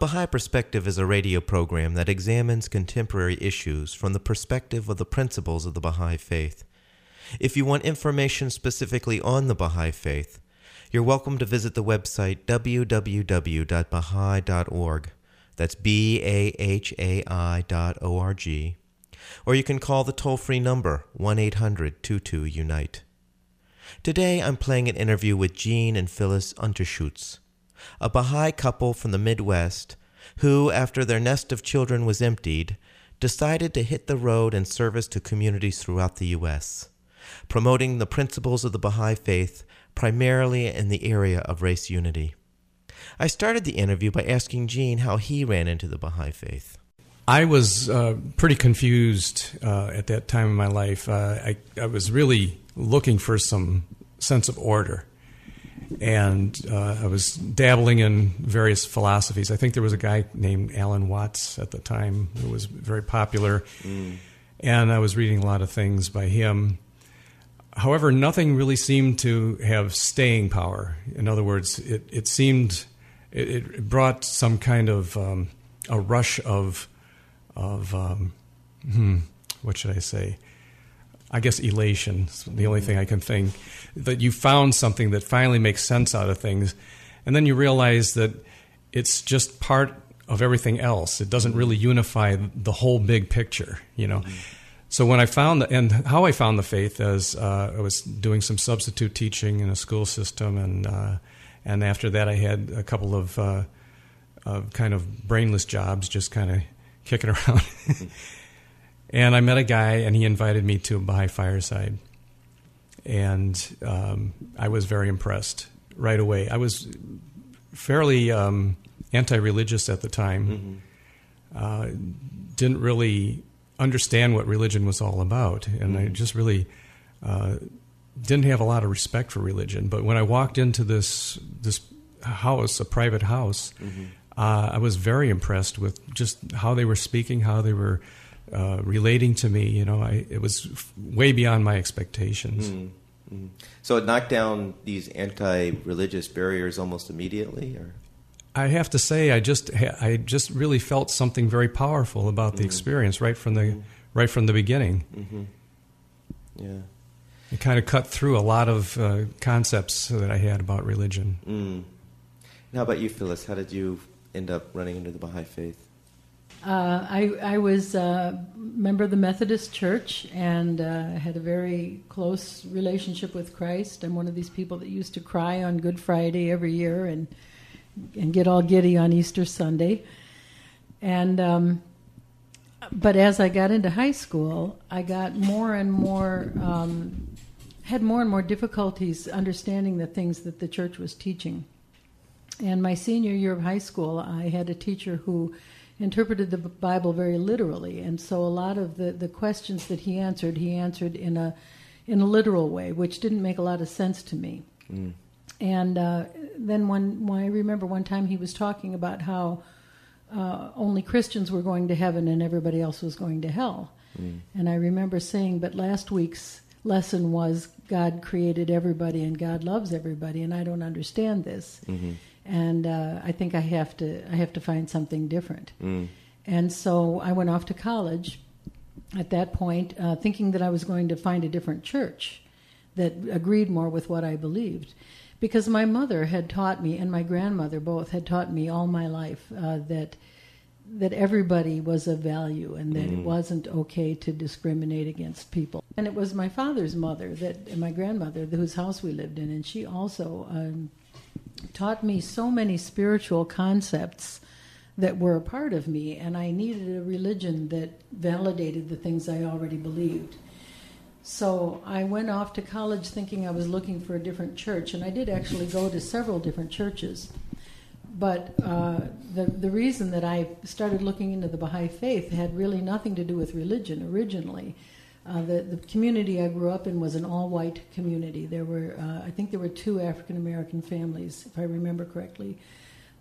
Baha'i Perspective is a radio program that examines contemporary issues from the perspective of the principles of the Baha'i Faith. If you want information specifically on the Baha'i Faith, you're welcome to visit the website www.baha'i.org. That's B A H A I dot O R G. Or you can call the toll free number 1 800 22 Unite. Today I'm playing an interview with Gene and Phyllis Unterschuetz a Baha'i couple from the Midwest who, after their nest of children was emptied, decided to hit the road in service to communities throughout the U.S., promoting the principles of the Baha'i faith primarily in the area of race unity. I started the interview by asking Gene how he ran into the Baha'i faith. I was uh, pretty confused uh, at that time in my life. Uh, I, I was really looking for some sense of order and uh, I was dabbling in various philosophies. I think there was a guy named Alan Watts at the time who was very popular, mm. and I was reading a lot of things by him. However, nothing really seemed to have staying power. In other words, it, it seemed it, it, brought some kind of um, a rush of of um, hmm, what should I say? I guess elation is the only thing I can think that you found something that finally makes sense out of things, and then you realize that it's just part of everything else. It doesn't really unify the whole big picture, you know. Mm-hmm. So when I found the, and how I found the faith is uh, I was doing some substitute teaching in a school system, and uh, and after that I had a couple of uh, kind of brainless jobs, just kind of kicking around. And I met a guy, and he invited me to a Baha'i fireside. And um, I was very impressed right away. I was fairly um, anti religious at the time, mm-hmm. uh, didn't really understand what religion was all about. And mm-hmm. I just really uh, didn't have a lot of respect for religion. But when I walked into this, this house, a private house, mm-hmm. uh, I was very impressed with just how they were speaking, how they were uh, relating to me. You know, I, it was way beyond my expectations. Mm-hmm. So it knocked down these anti-religious barriers almost immediately, or I have to say, I just I just really felt something very powerful about the mm-hmm. experience right from the mm-hmm. right from the beginning. Mm-hmm. Yeah, it kind of cut through a lot of uh, concepts that I had about religion. Mm. How about you, Phyllis? How did you end up running into the Baha'i faith? Uh, I, I was a member of the Methodist Church and uh, had a very close relationship with Christ. I'm one of these people that used to cry on Good Friday every year and and get all giddy on Easter Sunday. And um, but as I got into high school, I got more and more um, had more and more difficulties understanding the things that the church was teaching. And my senior year of high school, I had a teacher who interpreted the Bible very literally, and so a lot of the, the questions that he answered, he answered in a in a literal way, which didn't make a lot of sense to me. Mm. And uh, then one, I remember one time he was talking about how uh, only Christians were going to heaven and everybody else was going to hell. Mm. And I remember saying, but last week's lesson was God created everybody and God loves everybody, and I don't understand this. Mm-hmm and uh, I think I have to I have to find something different. Mm. And so I went off to college at that point, uh, thinking that I was going to find a different church that agreed more with what I believed, because my mother had taught me and my grandmother both had taught me all my life uh, that that everybody was of value and that mm. it wasn't okay to discriminate against people. And it was my father's mother that my grandmother whose house we lived in, and she also. Um, taught me so many spiritual concepts that were a part of me, and I needed a religion that validated the things I already believed. So I went off to college thinking I was looking for a different church, and I did actually go to several different churches. but uh, the the reason that I started looking into the Baha'i faith had really nothing to do with religion originally. Uh, the the community I grew up in was an all white community. There were uh, I think there were two African American families, if I remember correctly,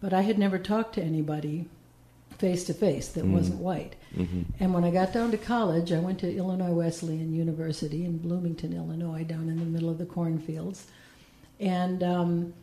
but I had never talked to anybody face to face that Mm. wasn't white. Mm-hmm. And when I got down to college, I went to Illinois Wesleyan University in Bloomington, Illinois, down in the middle of the cornfields. And um,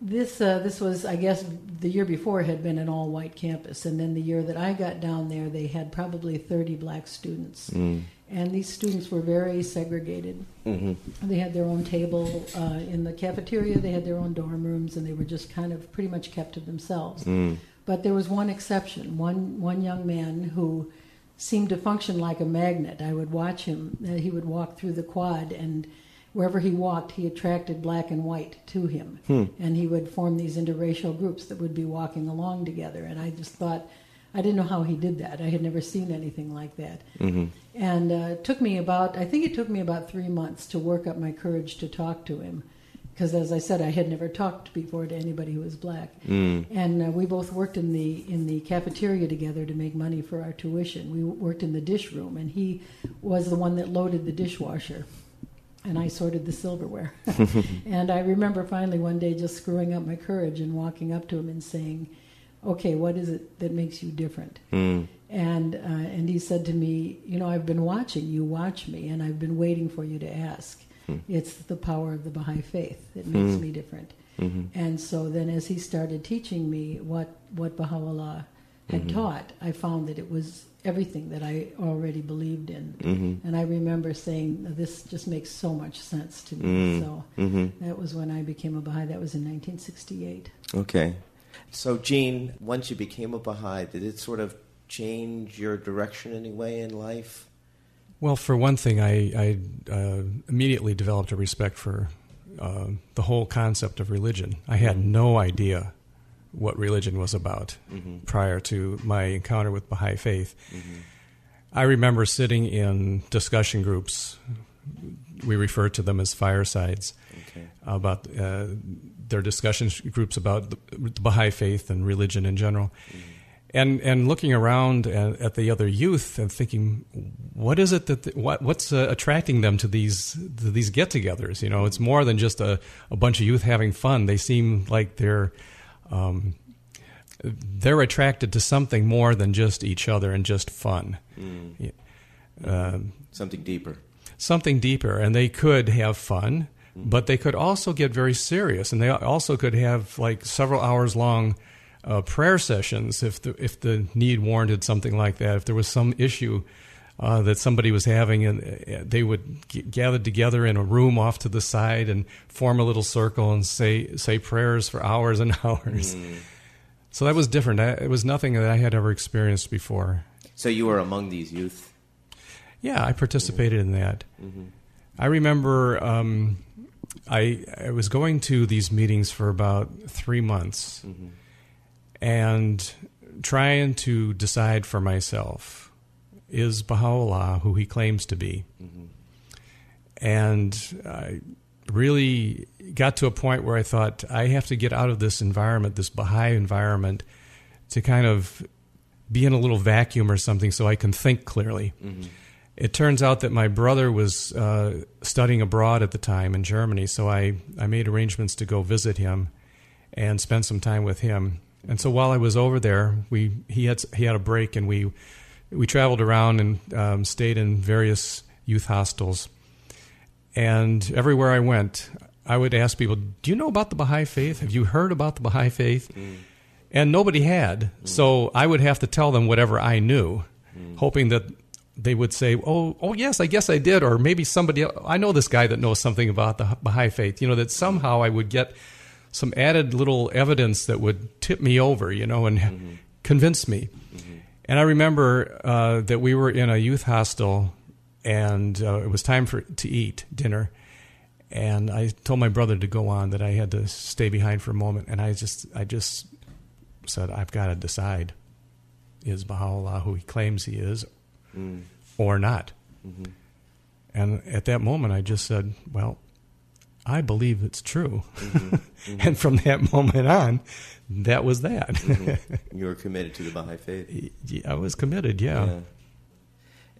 this uh, this was, I guess, the year before had been an all white campus, and then the year that I got down there, they had probably thirty black students, Mm. and these students were very segregated. Mm-hmm. They had their own table uh, in the cafeteria, they had their own dorm rooms, and they were just kind of pretty much kept to themselves. Mm. But there was one exception, one one young man who seemed to function like a magnet. I would watch him; uh, he would walk through the quad, and wherever he walked, he attracted black and white to him, Hmm. and he would form these interracial groups that would be walking along together. And I just thought, I didn't know how he did that. I had never seen anything like that. Mm-hmm. And uh, it took me about, I think it took me about three months to work up my courage to talk to him. Because as I said, I had never talked before to anybody who was black. Mm. And uh, we both worked in the in the cafeteria together to make money for our tuition. We worked in the dish room, and he was the one that loaded the dishwasher, and I sorted the silverware. and I remember finally one day just screwing up my courage and walking up to him and saying, "Okay, what is it that makes you different?" Mm. And uh, and he said to me, "You know, I've been watching you watch me, and I've been waiting for you to ask. Hmm. It's the power of the Baha'i faith that makes Hmm. me different." Mm-hmm. And so then, as he started teaching me what what Baha'u'llah had Mhm. taught, I found that it was everything that I already believed in. Mm-hmm. And I remember saying, "This just makes so much sense to me." Mm. So Mm-hmm. that was when I became a Baha'i. That was in 1968. Okay. So, Gene, once you became a Baha'i, did it sort of change your direction anyway in life? Well, for one thing, I, I uh, immediately developed a respect for uh, the whole concept of religion. I had no idea what religion was about Mm-hmm. prior to my encounter with Baha'i faith. Mm-hmm. I remember sitting in discussion groups. We refer to them as firesides Okay. about uh, their discussion groups about the, the Baha'i faith and religion in general, and and looking around at, at the other youth and thinking, what is it that the, what what's uh, attracting them to these to these get-togethers? You know, it's more than just a, a bunch of youth having fun. They seem like they're um, they're attracted to something more than just each other and just fun. Mm. Um Something deeper. something deeper and they could have fun but they could also get very serious and they also could have like several hours long uh, prayer sessions if the if the need warranted something like that if there was some issue uh, that somebody was having and uh, they would g- gather together in a room off to the side and form a little circle and say say prayers for hours and hours Mm. so that was different I, it was nothing that I had ever experienced before So, you were among these youth? yeah I participated in that Mm-hmm. I remember um, I I was going to these meetings for about three months Mm-hmm. and trying to decide for myself is Baha'u'llah who he claims to be, Mm-hmm. and I really got to a point where I thought I have to get out of this environment, this Baha'i environment, to kind of be in a little vacuum or something so I can think clearly. Mm-hmm. It turns out that my brother was uh, studying abroad at the time in Germany, so I, I made arrangements to go visit him and spend some time with him. And so while I was over there, we he had he had a break, and we we traveled around and um, stayed in various youth hostels. And everywhere I went, I would ask people, "Do you know about the Baha'i faith? Have you heard about the Baha'i faith?" Mm. And nobody had, mm. so I would have to tell them whatever I knew, mm. hoping that they would say, "Oh, oh yes, I guess I did," or maybe somebody else, I know this guy that knows something about the Baha'i faith. You know that somehow I would get some added little evidence that would tip me over, you know, and mm-hmm. convince me. Mm-hmm. And I remember uh, that we were in a youth hostel, and uh, it was time for to eat dinner. And I told my brother to go on that I had to stay behind for a moment, and I just I just said I've got to decide: is Baha'u'llah who he claims he is, or not? Mm-hmm. And at that moment, I just said, "Well, I believe it's true. Mm-hmm. and from that moment on, that was that. Mm-hmm. You were committed to the Baha'i faith. I was committed, yeah.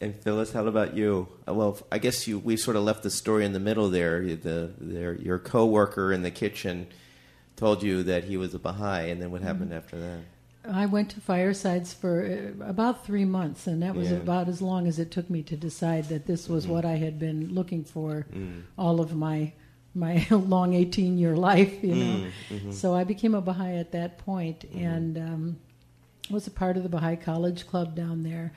And Phyllis, how about you? Uh, Well, I guess you we sort of left the story in the middle there. The, their, your coworker in the kitchen told you that he was a Baha'i, and then what mm-hmm. happened after that? I went to Firesides for uh, about three months, and that was Yeah. about as long as it took me to decide that this was what I had been looking for mm. all of my my long 18 year life, you know. Mm, mm-hmm. So I became a Baha'i at that point, mm-hmm. and um, was a part of the Baha'i College Club down there.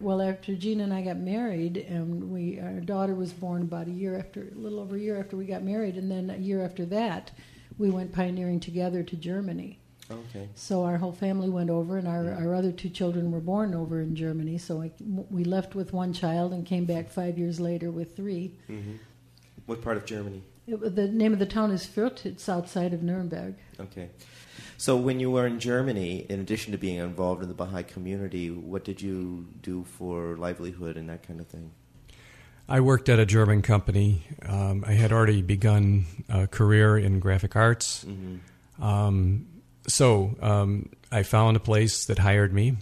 Well, after Gina and I got married, and we our daughter was born about a year after, a little over a year after we got married, and then a year after that, we went pioneering together to Germany. Okay. So our whole family went over, and our, mm-hmm. our other two children were born over in Germany. So I, we left with one child and came back five years later with three. What part of Germany? It, the name of the town is Fürth. It's outside of Nuremberg. Okay. So when you were in Germany, in addition to being involved in the Baha'i community, what did you do for livelihood and that kind of thing? I worked at a German company. Um, I had already begun a career in graphic arts. Um, so um, I found a place that hired me.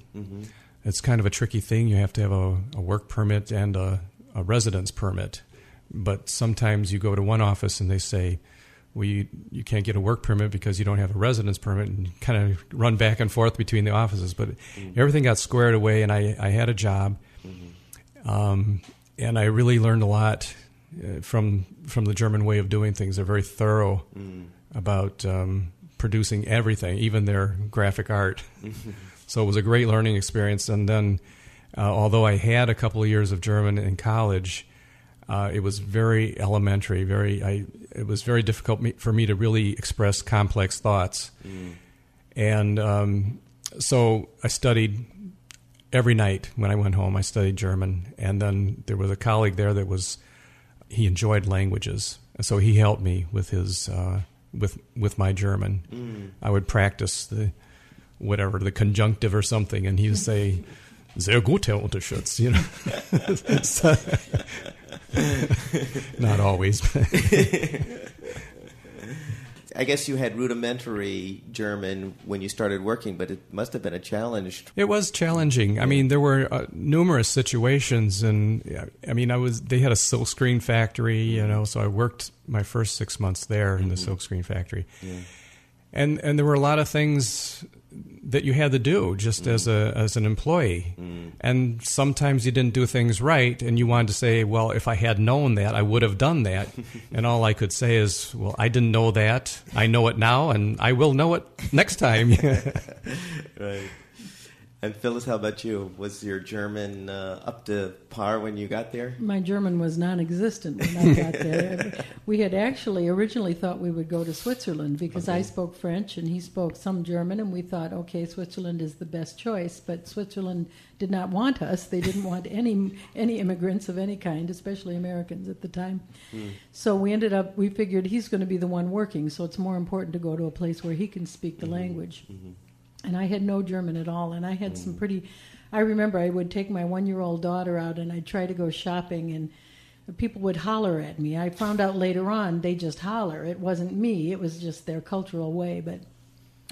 It's kind of a tricky thing. You have to have a, a work permit and a, a residence permit. But sometimes you go to one office and they say, well, you, you can't get a work permit because you don't have a residence permit, and kind of run back and forth between the offices. But everything got squared away, and I, I had a job. Um, and I really learned a lot uh, from from the German way of doing things. They're very thorough about um, producing everything, even their graphic art. so it was a great learning experience. And then, uh, although I had a couple of years of German in college, uh, it was very elementary. Very, I, it was very difficult me, for me to really express complex thoughts. And um, so I studied every night when I went home. I studied German, and then there was a colleague there that was he enjoyed languages, and so he helped me with his uh, with with my German. I would practice the whatever the conjunctive or something, and he would say. Sehr gut, Herr Unterschuetz. You know, So- not always. I guess you had rudimentary German when you started working, but it must have been a challenge. It was challenging. I mean, there were uh, numerous situations, and I mean, I was. They had a silk screen factory, you know, so I worked my first six months there in the silk screen factory, and and there were a lot of things that you had to do just as a as an employee, and sometimes you didn't do things right, and you wanted to say, well, if I had known that, I would have done that, and all I could say is, well, I didn't know that. I know it now, and I will know it next time. Right. And Phyllis, how about you? Was your German uh, up to par when you got there? My German was non-existent when I got there. we had actually originally thought we would go to Switzerland because I spoke French and he spoke some German, and we thought, okay, Switzerland is the best choice. But Switzerland did not want us; they didn't want any any immigrants of any kind, especially Americans at the time. Hmm. So we ended up. We figured he's going to be the one working, so it's more important to go to a place where he can speak the mm-hmm. language mm-hmm. And I had no German at all. And I had some pretty. I remember I would take my one-year-old daughter out, and I'd try to go shopping, and people would holler at me. I found out later on they just holler. It wasn't me. It was just their cultural way. But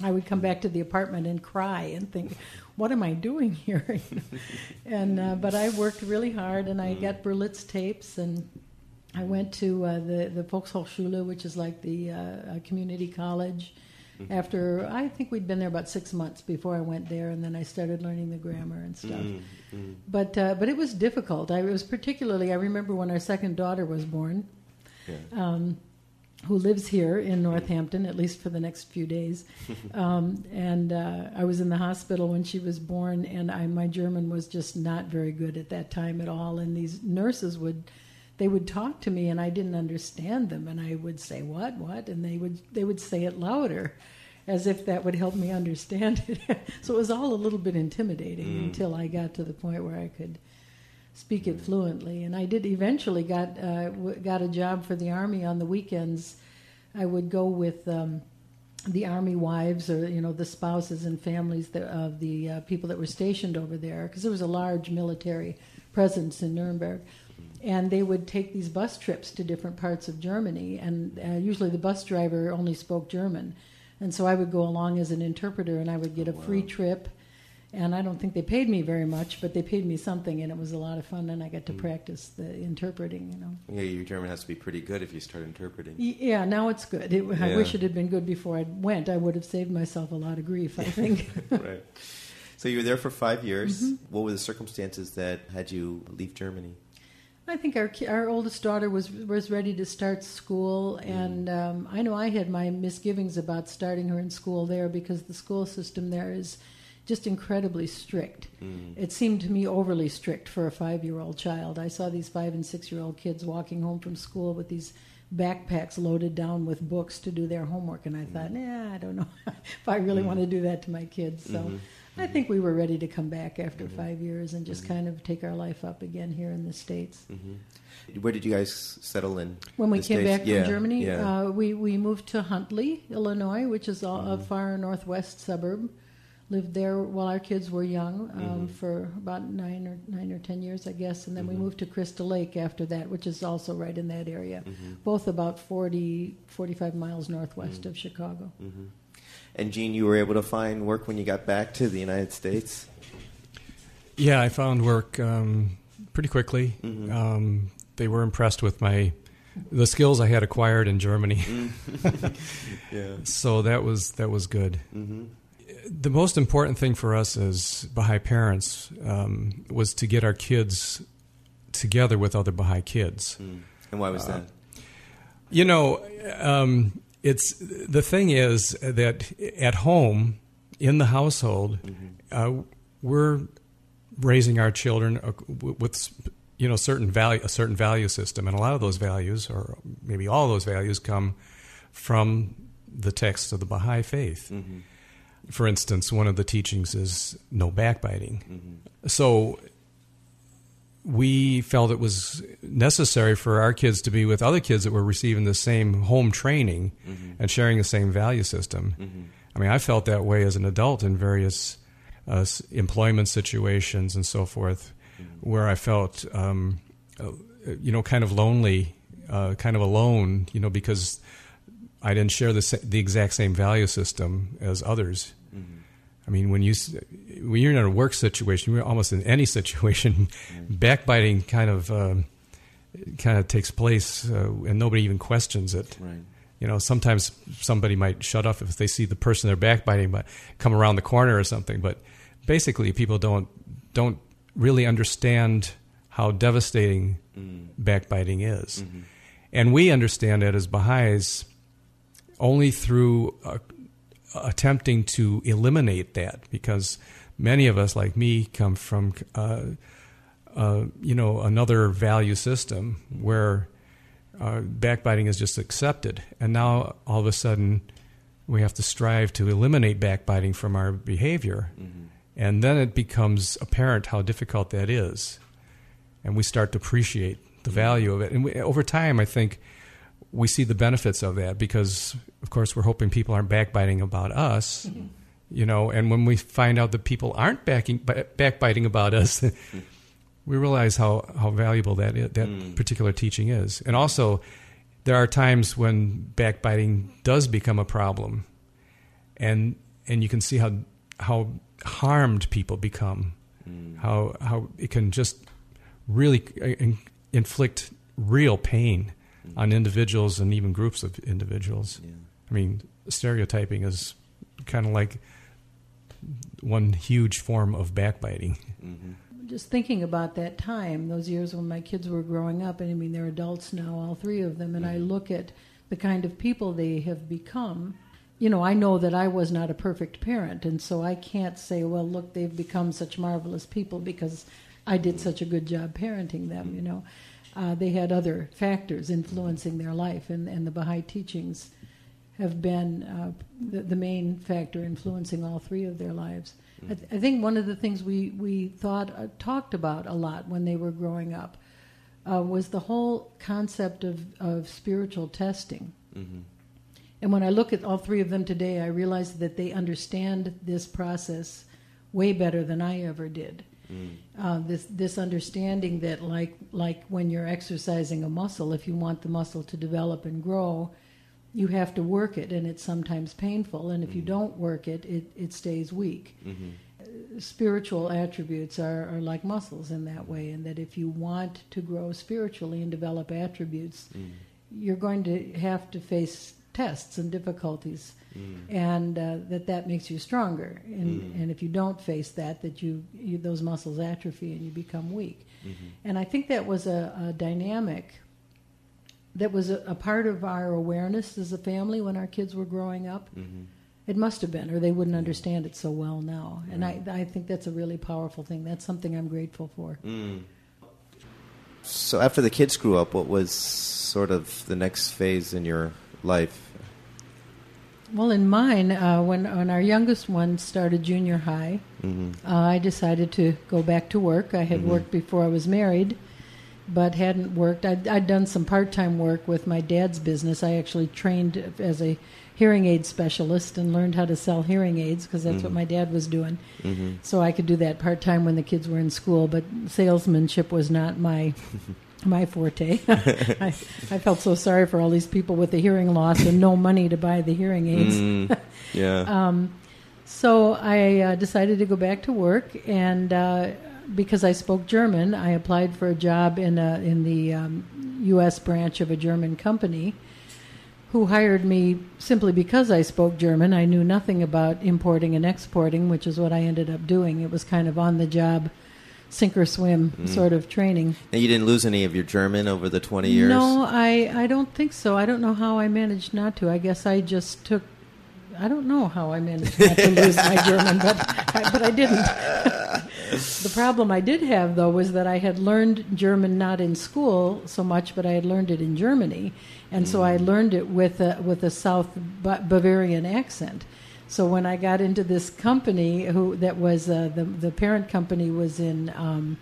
I would come back to the apartment and cry and think, "What am I doing here?" and uh, but I worked really hard, and I got Berlitz tapes, and I went to uh, the the Volkshochschule, which is like the uh, uh, community college. After I think we'd been there about six months before I went there, and then I started learning the grammar and stuff. But uh, but it was difficult. I was particularly. I remember when our second daughter was born, um, who lives here in Northampton, at least for the next few days. Um, and uh, I was in the hospital when she was born, and I, my German was just not very good at that time at all. And these nurses would, they would talk to me, and I didn't understand them, and I would say what, what, and they would they would say it louder, as if that would help me understand it. so it was all a little bit intimidating until I got to the point where I could speak it fluently. And I did eventually got uh, w- got a job for the army on the weekends. I would go with um, the army wives or you know the spouses and families that, of the uh, people that were stationed over there because there was a large military presence in Nuremberg. And they would take these bus trips to different parts of Germany, and uh, usually the bus driver only spoke German, and so I would go along as an interpreter, and I would get a free trip. And I don't think they paid me very much, but they paid me something, and it was a lot of fun. And I got to practice the interpreting, you know. Yeah, your German has to be pretty good if you start interpreting. Yeah, now it's good. It, I wish it had been good before I went. I would have saved myself a lot of grief, I think. right. So you were there for five years. What were the circumstances that had you leave Germany? I think our our oldest daughter was was ready to start school, mm. and um, I know I had my misgivings about starting her in school there because the school system there is just incredibly strict. Mm. It seemed to me overly strict for a five year old child. I saw these five and six year old kids walking home from school with these backpacks loaded down with books to do their homework, and I mm. thought, nah, I don't know if I really want to do that to my kids. So. Mm-hmm. I think we were ready to come back after five years and just kind of take our life up again here in the States. Where did you guys settle in? When we came States? back Yeah, from Germany, yeah. uh, we, we moved to Huntley, Illinois, which is a, Mm-hmm. a far northwest suburb. Lived there while our kids were young um, Mm-hmm. for about nine or nine or ten years, I guess, and then Mm-hmm. we moved to Crystal Lake after that, which is also right in that area, Mm-hmm. both about 40, 45 miles northwest of Chicago. And Gene, you were able to find work when you got back to the United States. Yeah, I found work um, pretty quickly. Mm-hmm. Um, they were impressed with my the skills I had acquired in Germany, Yeah. so that was that was good. Mm-hmm. The most important thing for us as Baha'i parents um, was to get our kids together with other Baha'i kids. And why Uh, was that? You know, um, it's the thing is that at home in the household, uh, we're raising our children uh, with you know certain value a certain value system, and a lot of those values, or maybe all those values, come from the text of the Baha'i faith. For instance, one of the teachings is no backbiting. So we felt it was necessary for our kids to be with other kids that were receiving the same home training and sharing the same value system. I mean, I felt that way as an adult in various uh, employment situations and so forth, where I felt, um, uh, you know, kind of lonely, uh, kind of alone, you know, because I didn't share the sa- the exact same value system as others. I mean, when you when you're in a work situation, you're almost in any situation, backbiting kind of um, kind of takes place, uh, and nobody even questions it. Right. You know, sometimes somebody might shut up if they see the person they're backbiting, but come around the corner or something. But basically, people don't don't really understand how devastating backbiting is, and we understand it as Baha'is only through attempting to eliminate that because many of us, like me, come from uh, uh, you know another value system where uh, backbiting is just accepted, and now all of a sudden we have to strive to eliminate backbiting from our behavior, and then it becomes apparent how difficult that is, and we start to appreciate the value of it, and we, over time, I think we see the benefits of that because, of course, we're hoping people aren't backbiting about us, mm-hmm. you know. And when we find out that people aren't backing, backbiting about us, we realize how, how valuable that is, that mm. particular teaching is. And also, there are times when backbiting does become a problem, and and you can see how how harmed people become, mm. how how it can just really uh, inflict real pain Mm-hmm. on individuals and even groups of individuals. Yeah. I mean, stereotyping is kind of like one huge form of backbiting. Mm-hmm. just thinking about that time, those years when my kids were growing up, and I mean, they're adults now, all three of them, and I mm-hmm. look at the kind of people they have become. You know, I know that I was not a perfect parent, and so I can't say, well, look, they've become such marvelous people because I did such a good job parenting them, you know. Uh, they had other factors influencing their life, and, and the Baha'i teachings have been uh, the, the main factor influencing all three of their lives. I, th- I think one of the things we, we thought uh, talked about a lot when they were growing up uh, was the whole concept of, of spiritual testing. And when I look at all three of them today, I realize that they understand this process way better than I ever did. Uh, this this understanding that like like when you're exercising a muscle, if you want the muscle to develop and grow, you have to work it, and it's sometimes painful. And if you don't work it, it, it stays weak. Uh, Spiritual attributes are, are like muscles in that way, and that if you want to grow spiritually and develop attributes, you're going to have to face tests and difficulties, Mm. and uh, that that makes you stronger. And, mm. and if you don't face that, that you, you those muscles atrophy and you become weak. Mm-hmm. And I think that was a, a dynamic that was a, a part of our awareness as a family when our kids were growing up. Mm-hmm. It must have been, or they wouldn't mm. understand it so well now. And I, I think that's a really powerful thing. That's something I'm grateful for. So after the kids grew up, what was sort of the next phase in your life? Well, in mine, uh, when when our youngest one started junior high, uh, I decided to go back to work. I had worked before I was married, but hadn't worked. I'd, I'd done some part time work with my dad's business. I actually trained as a hearing aid specialist and learned how to sell hearing aids because that's what my dad was doing. So I could do that part time when the kids were in school. But salesmanship was not my my forte. I, I felt so sorry for all these people with the hearing loss and no money to buy the hearing aids. Mm, yeah. So I uh, decided to go back to work, and uh, because I spoke German, I applied for a job in a, in the um, U.S. branch of a German company, who hired me simply because I spoke German. I knew nothing about importing and exporting, which is what I ended up doing. It was kind of on the job, sink or swim mm-hmm. sort of training. and you didn't lose any of your German over the 20 years? No, I, I don't think so. I don't know how I managed not to. I guess I just took. I don't know how I managed not to lose my German, but I, but I didn't. the problem I did have though was that I had learned German not in school so much, but I had learned it in Germany, and so I mm. learned it with a with a South Ba- Bavarian accent. So when I got into this company, who that was uh, the the parent company was in. Um,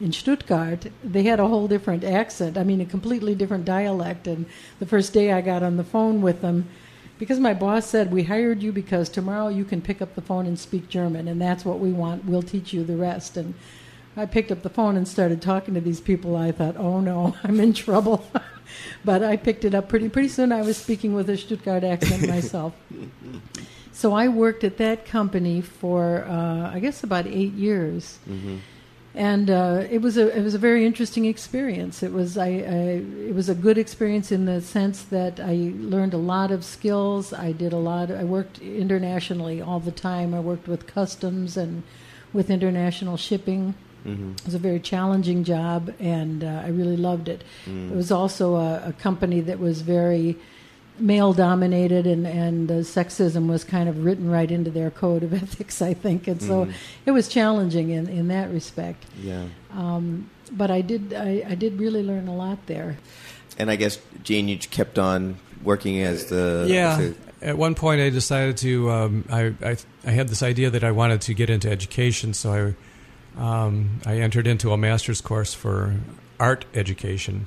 in Stuttgart, they had a whole different accent. I mean, a completely different dialect. And the first day I got on the phone with them, because my boss said, We hired you because tomorrow you can pick up the phone and speak German, and that's what we want. We'll teach you the rest. And I picked up the phone and started talking to these people. I thought, Oh no, I'm in trouble. but I picked it up pretty pretty soon. I was speaking with a Stuttgart accent myself. So I worked at that company for, uh, I guess, about eight years and uh, it was a it was a very interesting experience. It was I, I it was a good experience in the sense that I learned a lot of skills. I did a lot. I worked internationally all the time. I worked with customs and with international shipping. It was a very challenging job, and uh, I really loved it. It was also a, a company that was very male dominated and and uh, sexism was kind of written right into their code of ethics I think and so it was challenging in in that respect Yeah. but I did I, I did really learn a lot there And I guess, Gene, you kept on working as the. Yeah. as At one point, I decided to. Um, I, I I had this idea that I wanted to get into education, so I um, I entered into a master's course for art education,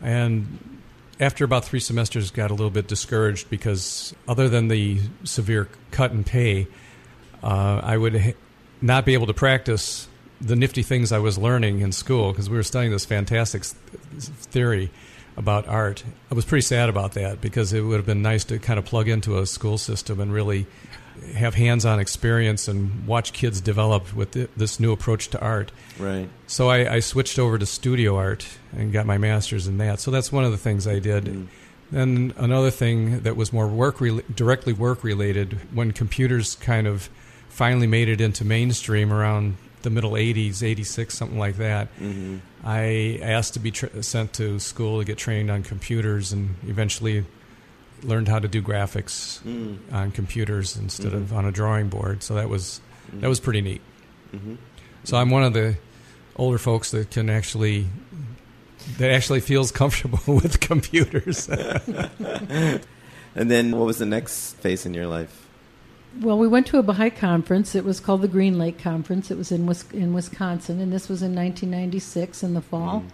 and after about three semesters, got a little bit discouraged because other than the severe cut in pay, uh, I would ha- not be able to practice the nifty things I was learning in school because we were studying this fantastic theory about art. I was pretty sad about that because it would have been nice to kind of plug into a school system and really have hands-on experience and watch kids develop with this new approach to art. Right. So I, I switched over to studio art and got my master's in that. So that's one of the things I did. Mm. Then another thing that was more work rela- directly work related when computers kind of finally made it into mainstream around the middle 80s, 86, something like that. Mm-hmm. I asked to be tra- sent to school to get trained on computers and eventually learned how to do graphics mm. on computers instead of mm-hmm. on a drawing board. So that was that mm-hmm. was pretty neat. Mm-hmm. So I'm one of the older folks that can actually that actually feels comfortable with computers. And then what was the next phase in your life? well we went to a Baha'i conference it was called the Green Lake Conference it was in in Wisconsin and this was in 1996 in the fall mm.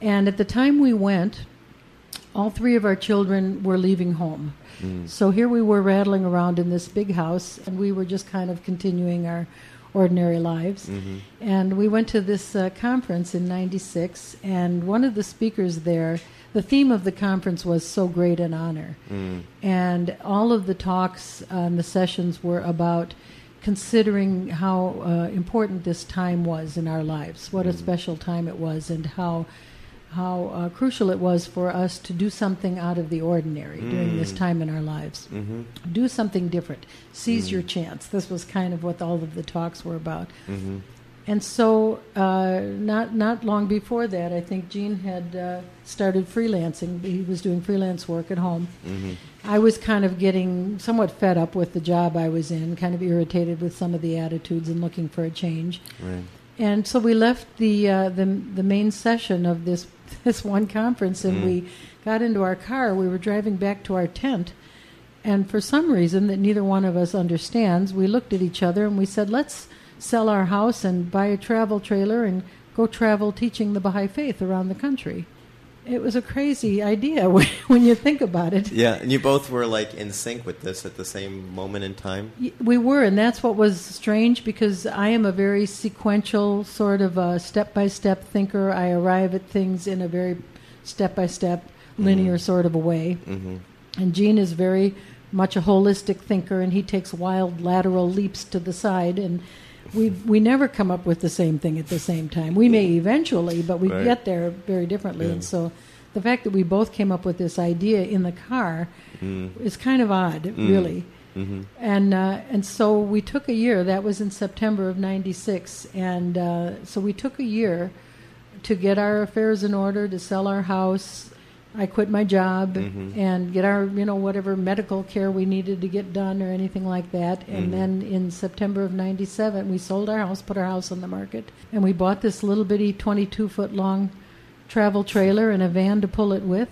and at the time we went all three of our children were leaving home. Mm. So here we were rattling around in this big house, and we were just kind of continuing our ordinary lives. Mm-hmm. And we went to this uh, conference in 96, and one of the speakers there, the theme of the conference was So Great an Honor. Mm. And all of the talks uh, and the sessions were about considering how uh, important this time was in our lives, what a mm. special time it was, and how how uh, crucial it was for us to do something out of the ordinary during this time in our lives. Mm-hmm. Do something different. Seize your chance. This was kind of what all of the talks were about. Mm-hmm. And so, uh, not not long before that, I think Gene had uh, started freelancing. He was doing freelance work at home. Mm-hmm. I was kind of getting somewhat fed up with the job I was in, kind of irritated with some of the attitudes and looking for a change. Right. And so we left the uh, the the main session of this this one conference, and Mm. we got into our car. We were driving back to our tent, and for some reason that neither one of us understands, we looked at each other and we said, "Let's sell our house and buy a travel trailer and go travel teaching the Baha'i faith around the country." It was a crazy idea when, when you think about it. Yeah, and you both were like in sync with this at the same moment in time. We were, and that's what was strange because I am a very sequential, sort of a step by step thinker. I arrive at things in a very step by step, linear sort of a way. Mm-hmm. And Gene is very much a holistic thinker, and he takes wild lateral leaps to the side. And we we never come up with the same thing at the same time. We may eventually, but we Right. get there very differently. Yeah. And so, the fact that we both came up with this idea in the car is kind of odd, really. Mm-hmm. And uh, and so we took a year. That was in September of '96, and uh, so we took a year to get our affairs in order, to sell our house. I quit my job Mhm. and get our you know whatever medical care we needed to get done or anything like that. And Mhm. then in September of '97, we sold our house, put our house on the market, and we bought this little bitty 22 foot long travel trailer and a van to pull it with.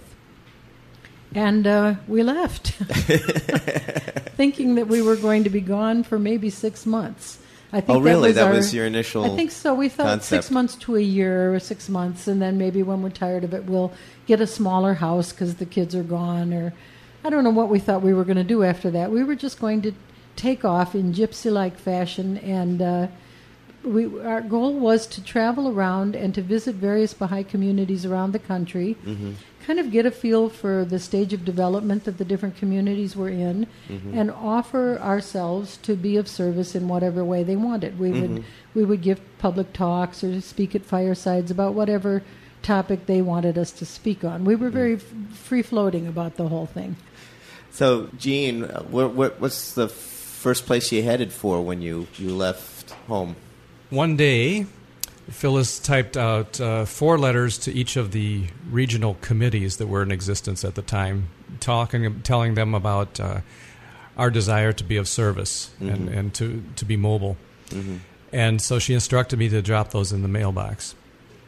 And uh, we left, thinking that we were going to be gone for maybe six months. I think Oh, really? That was, That our, was your initial. I think so. We thought concept. six months to a year, or six months, and then maybe when we're tired of it, we'll get a smaller house because the kids are gone, or I don't know what we thought we were going to do after that. We were just going to take off in gypsy-like fashion, and uh, we our goal was to travel around and to visit various Baha'i communities around the country, Mm-hmm. kind of get a feel for the stage of development that the different communities were in, Mm-hmm. and offer ourselves to be of service in whatever way they wanted. We would Mhm. we would give public talks or speak at firesides about whatever topic they wanted us to speak on. We were very f- free floating about the whole thing. So, Gene, uh, what, what, what's the first place you headed for when you, you left home? One day, Phyllis typed out uh, four letters to each of the regional committees that were in existence at the time, talking, telling them about uh, our desire to be of service and, Mhm. and to, to be mobile. Mm-hmm. And so she instructed me to drop those in the mailbox.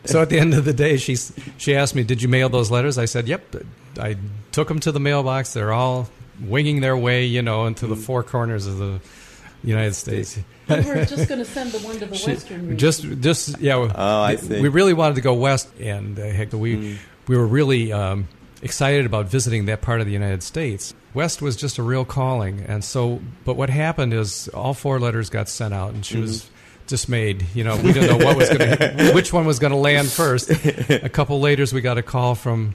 So at the end of the day, she she asked me, "Did you mail those letters?" I said, "Yep." I took them to the mailbox. They're all winging their way, you know, into the four corners of the United States. We were just going to send the one to the She- western region. just just yeah. Oh, I th- see. We really wanted to go west, and uh, heck, we Mm. we were really um, excited about visiting that part of the United States. West was just a real calling, and so. But what happened is all four letters got sent out, and she was dismayed. You know, we didn't know what was going to, which one was going to land first. A couple later, we got a call from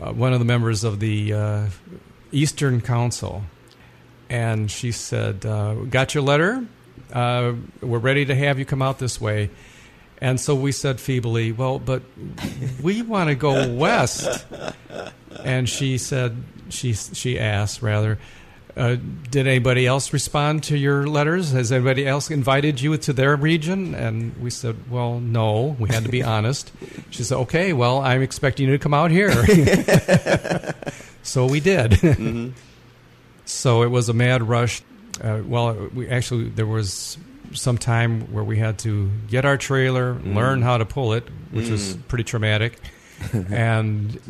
uh, one of the members of the uh, Eastern Council, and she said, uh, "Got your letter? Uh, we're ready to have you come out this way." And so we said feebly, "Well, but we want to go west." And she said, she she asked rather, uh, "Did anybody else respond to your letters? Has anybody else invited you to their region?" And we said, "Well, no. We had to be honest." She said, "Okay, well, I'm expecting you to come out here." so we did. Mm-hmm. So it was a mad rush. Uh, well, we actually there was some time where we had to get our trailer, Mm. learn how to pull it, which was Mm. pretty traumatic, and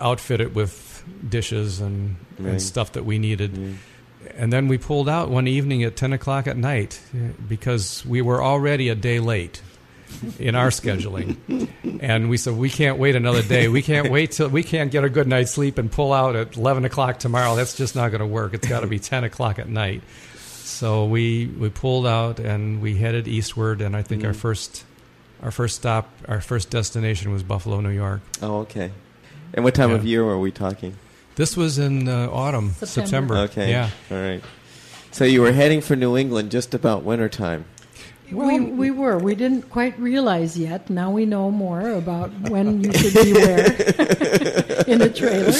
outfit it with dishes and, Right. and stuff that we needed. Mm. And then we pulled out one evening at ten o'clock at night uh, because we were already a day late. In our scheduling. And we said, we can't wait another day. We can't wait till we can't get a good night's sleep and pull out at 11 o'clock tomorrow. That's just not going to work. It's got to be 10 o'clock at night. So we, we pulled out and we headed eastward. And I think Mm. our first our first stop, our first destination was Buffalo, New York. Oh, okay. And what time Yeah. of year were we talking? This was in uh, autumn, September. September. Okay. Yeah. All right. So you were heading for New England just about wintertime. We, we were. We didn't quite realize yet. Now we know more about when you should be where in a trailer.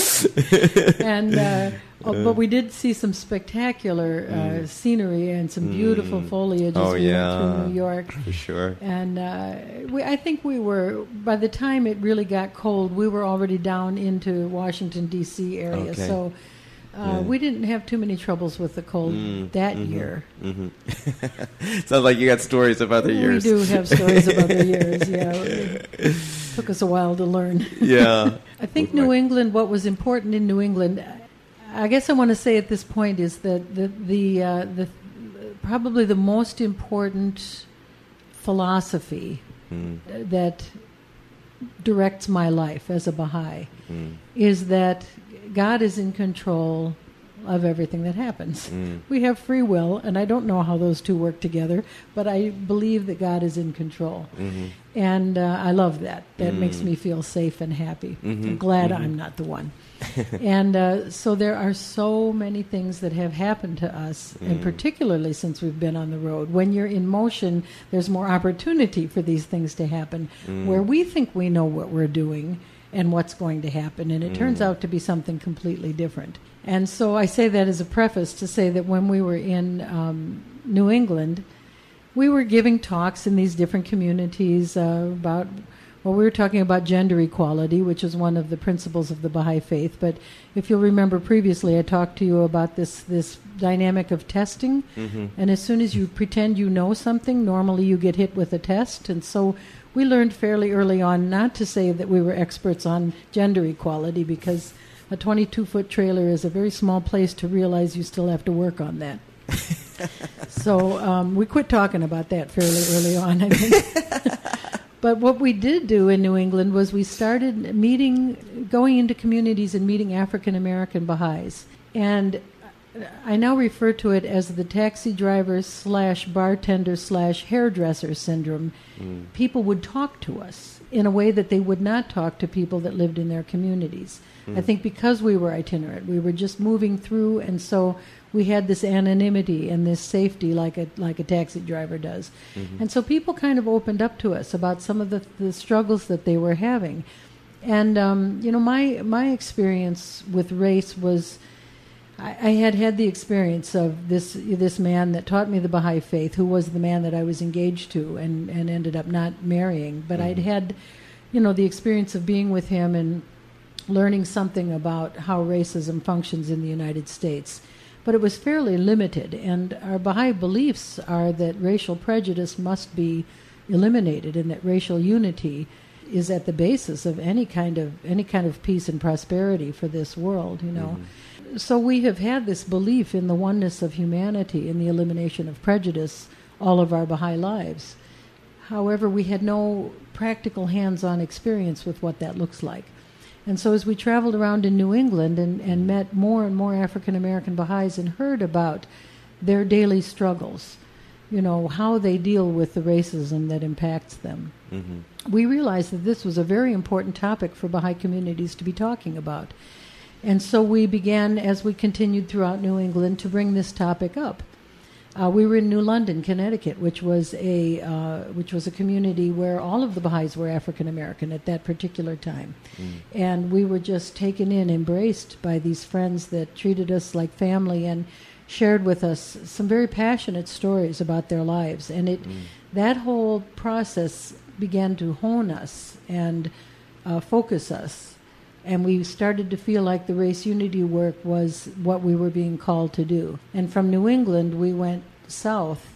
And uh, oh, but we did see some spectacular uh, scenery and some beautiful foliage as Oh, we yeah. went through New York. For sure. And uh, we, I think we were, by the time it really got cold, we were already down into Washington, D.C. area. Okay. So uh, Yeah. we didn't have too many troubles with the cold Mm, that mhm. year. hmm Sounds like you got stories of other years. We do have stories of other years, yeah. It took us a while to learn. yeah. I think With my- New England, what was important in New England, I guess I want to say at this point is that the, the, uh, the probably the most important philosophy Mm, that directs my life as a Baha'i mm, is that God is in control of everything that happens. mm, We have free will, and I don't know how those two work together, but I believe that God is in control. mhm, And uh, I love that. That makes Mm. me feel safe and happy. Mhm, I'm glad mhm. I'm not the one. and uh, so there are so many things that have happened to us, and Mm. particularly since we've been on the road. When you're in motion, there's more opportunity for these things to happen. Mm. Where we think we know what we're doing and what's going to happen, and it turns Mm. out to be something completely different. And so I say that as a preface to say that when we were in um, New England, we were giving talks in these different communities uh, about well we were talking about gender equality which is one of the principles of the baha'i faith but if you'll remember previously i talked to you about this this dynamic of testing mhm. and as soon as you pretend you know something normally you get hit with a test and so we learned fairly early on not to say that we were experts on gender equality because a 22 foot trailer is a very small place to realize you still have to work on that so um, we quit talking about that fairly early on, I think. but what we did do in New England was we started meeting, going into communities and meeting African American Baha'is. And I now refer to it as the taxi driver slash bartender slash hairdresser syndrome. Mm. People would talk to us in a way that they would not talk to people that lived in their communities. I think because we were itinerant, we were just moving through, and so we had this anonymity and this safety, like a like a taxi driver does. And so people kind of opened up to us about some of the, the struggles that they were having. And um, you know, my my experience with race was. I, I had had the experience of this this man that taught me the Baha'i faith, who was the man that I was engaged to and, and ended up not marrying. But I'd mm-hmm. had, you know, the experience of being with him and learning something about how racism functions in the United States. But it was fairly limited, and our Baha'i beliefs are that racial prejudice must be eliminated and that racial unity is at the basis of any kind of any kind of peace and prosperity for this world, you know. Mm-hmm. So we have had this belief in the oneness of humanity in the elimination of prejudice all of our Baha'i lives. However, we had no practical hands-on experience with what that looks like. And so, as we traveled around in New England and, and met more and more African American Baha'is and heard about their daily struggles, you know, how they deal with the racism that impacts them, Mhm. we realized that this was a very important topic for Baha'i communities to be talking about. And so we began, as we continued throughout New England, to bring this topic up. Uh, we were in New London, Connecticut, which was a uh, which was a community where all of the Baha'is were African American at that particular time, and we were just taken in, embraced by these friends that treated us like family and shared with us some very passionate stories about their lives. And it that whole process began to hone us and uh, focus us and we started to feel like the race unity work was what we were being called to do. And from New England, we went south,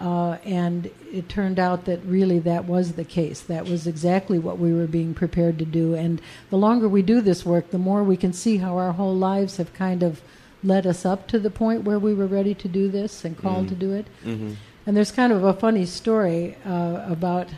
uh, and it turned out that really that was the case. That was exactly what we were being prepared to do. And the longer we do this work, the more we can see how our whole lives have kind of led us up to the point where we were ready to do this and called to do it. Mhm. And there's kind of a funny story uh, about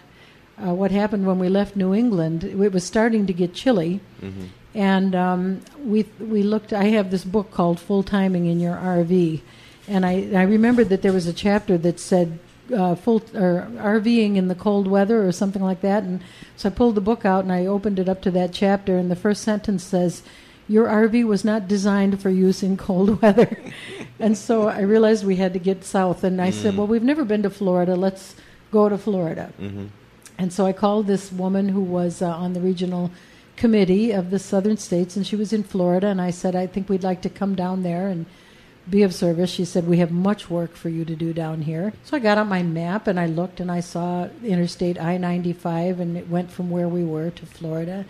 uh, what happened when we left New England. It was starting to get chilly, Mm-hmm. and um, we we looked. I have this book called Full Timing in Your RV, and I I remembered that there was a chapter that said uh, full or RVing in the cold weather or something like that, and so I pulled the book out and I opened it up to that chapter, and the first sentence says. Your RV was not designed for use in cold weather. and so I realized we had to get south. And I said, Well, we've never been to Florida. Let's go to Florida. Mm-hmm. And so I called this woman who was uh, on the regional committee of the southern states, and she was in Florida. And I said, I think we'd like to come down there and be of service. She said, We have much work for you to do down here. So I got out my map and I looked and I saw Interstate I 95, and it went from where we were to Florida.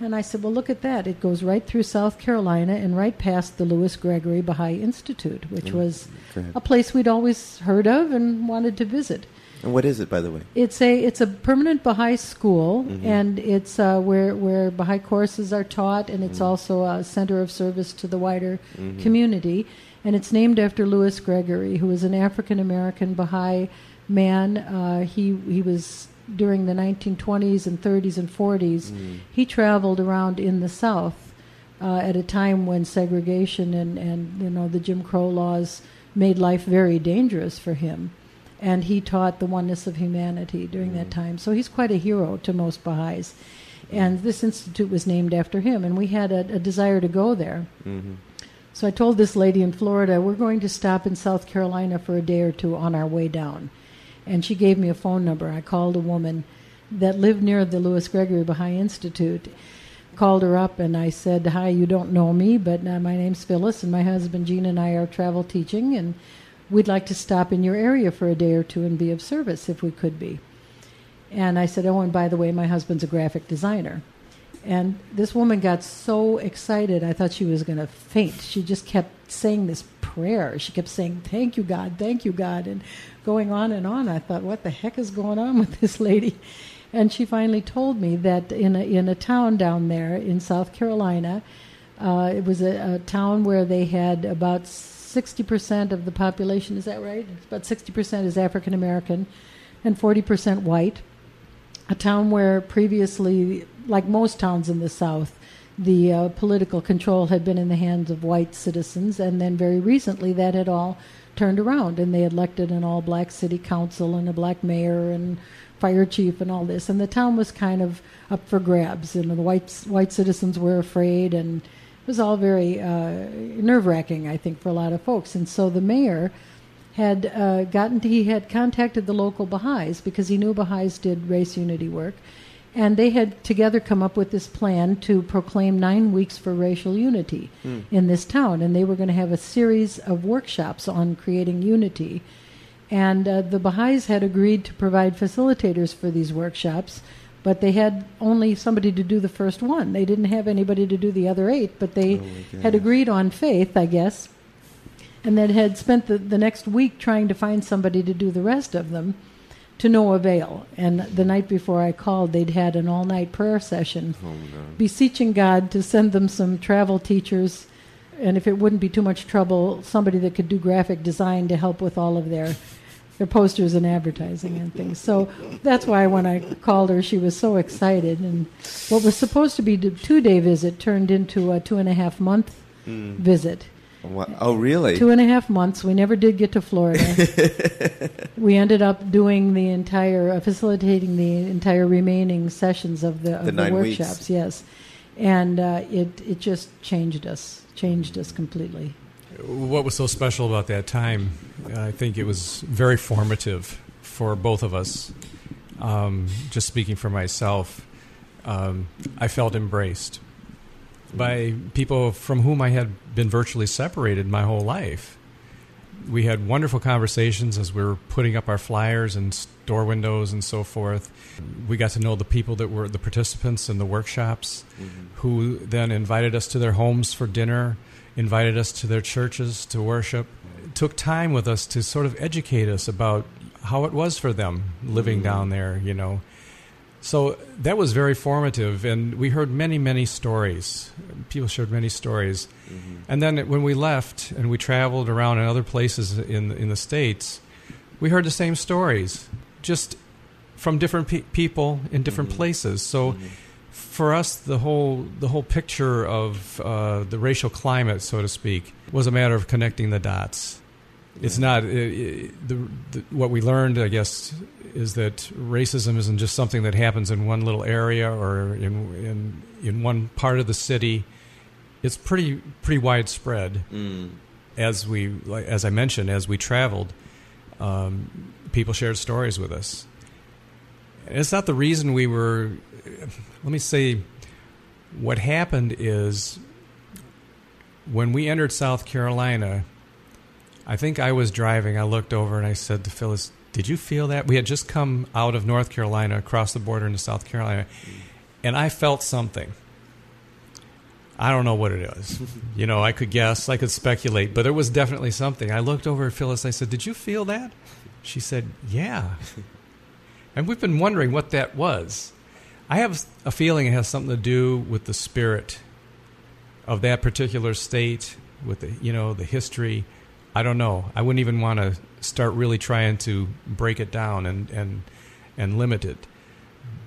And I said, Well, look at that. It goes right through South Carolina and right past the Louis Gregory Baha'i Institute, which was a place we'd always heard of and wanted to visit. And what is it, by the way? It's a it's a permanent Baha'i school, Mhm. and it's uh, where where Baha'i courses are taught, and it's also a center of service to the wider Mhm. community. And it's named after Louis Gregory, who was an African American Baha'i man. Uh, he he was during the 1920s and 30s and 40s. Mm. He traveled around in the South uh, at a time when segregation and, and you know the Jim Crow laws made life very dangerous for him, and he taught the oneness of humanity during that Mm. time. So he's quite a hero to most Baha'is, and this institute was named after him. And we had a, a desire to go there. Mm-hmm. So I told this lady in Florida, we're going to stop in South Carolina for a day or two on our way down. And she gave me a phone number. I called a woman that lived near the Louis Gregory Baha'i Institute. Called her up and I said, Hi, you don't know me, but uh, my name's Phyllis, and my husband Gene and I are travel teaching, and we'd like to stop in your area for a day or two and be of service if we could be. And I said, Oh, and by the way, my husband's a graphic designer. And this woman got so excited, I thought she was going to faint. She just kept saying this prayer. She kept saying, Thank you, God, thank you, God, and going on and on. I thought, What the heck is going on with this lady? And she finally told me that in a, in a town down there in South Carolina, uh, it was a, a town where they had about 60% of the population, is that right? About 60% is African American and 40% white. A town where previously, like most towns in the South, the uh, political control had been in the hands of white citizens, and then very recently that had all turned around, and they elected an all black city council and a black mayor and fire chief and all this, and the town was kind of up for grabs, and the white white citizens were afraid, and was all very uh, nerve wracking, I think, for a lot of folks, and so the mayor had uh, gotten to, he had contacted the local Baha'is because he knew Baha'is did race unity work, and they had together come up with this plan to proclaim nine weeks for racial unity in this town, and they were going to have a series of workshops on creating unity, and uh, the Baha'is had agreed to provide facilitators for these workshops. But they had only somebody to do the first one. They didn't have anybody to do the other eight, but they Oh had agreed on faith, I guess, and then had spent the, the next week trying to find somebody to do the rest of them to no avail. And the night before I called, they'd had an all night prayer session, Oh beseeching God to send them some travel teachers, and if it wouldn't be too much trouble, somebody that could do graphic design to help with all of their. Their posters and advertising and things. So that's why when I called her, she was so excited. And what was supposed to be a two day visit turned into a two and a half month Mm. visit. Wha- Oh really? Two and a half months. We never did get to Florida. we ended up doing the entire, uh, facilitating the entire remaining sessions of the, of The the, nine weeks. workshops. Yes, and uh, it it just changed us, changed us completely. What was so special about that time? I think it was very formative for both of us. Um, just speaking for myself, um, I felt embraced by people from whom I had been virtually separated my whole life. We had wonderful conversations as we were putting up our flyers and store windows and so forth. We got to know the people that were the participants in the workshops Mhm. who then invited us to their homes for dinner, invited us to their churches to worship, took time with us to sort of educate us about how it was for them living Mhm. down there, you know. So that was very formative, and we heard many, many stories. People shared many stories. Mhm. And then when we left and we traveled around in other places in in the states, we heard the same stories. Just from different pe- people in different places. So for us, the whole the whole picture of uh, the racial climate, so to speak, was a matter of connecting the dots. It's not uh, uh, the, the, what we learned, I guess, is that racism isn't just something that happens in one little area or in in in one part of the city. It's pretty pretty widespread. Mm. As we, as I mentioned, as we traveled, um, people shared stories with us. And it's not the reason we were. Let me say, what happened is when we entered South Carolina. I think I was driving. I looked over and I said to Phyllis, "Did you feel that?" We had just come out of North Carolina, across the border into South Carolina, and I felt something. I don't know what it is. you know, I could guess, I could speculate, but there was definitely something. I looked over at Phyllis. I said, "Did you feel that?" She said, "Yeah." and we've been wondering what that was. I have a feeling it has something to do with the spirit of that particular state, with the you know the history. I don't know. I wouldn't even want to start really trying to break it down and and and limit it.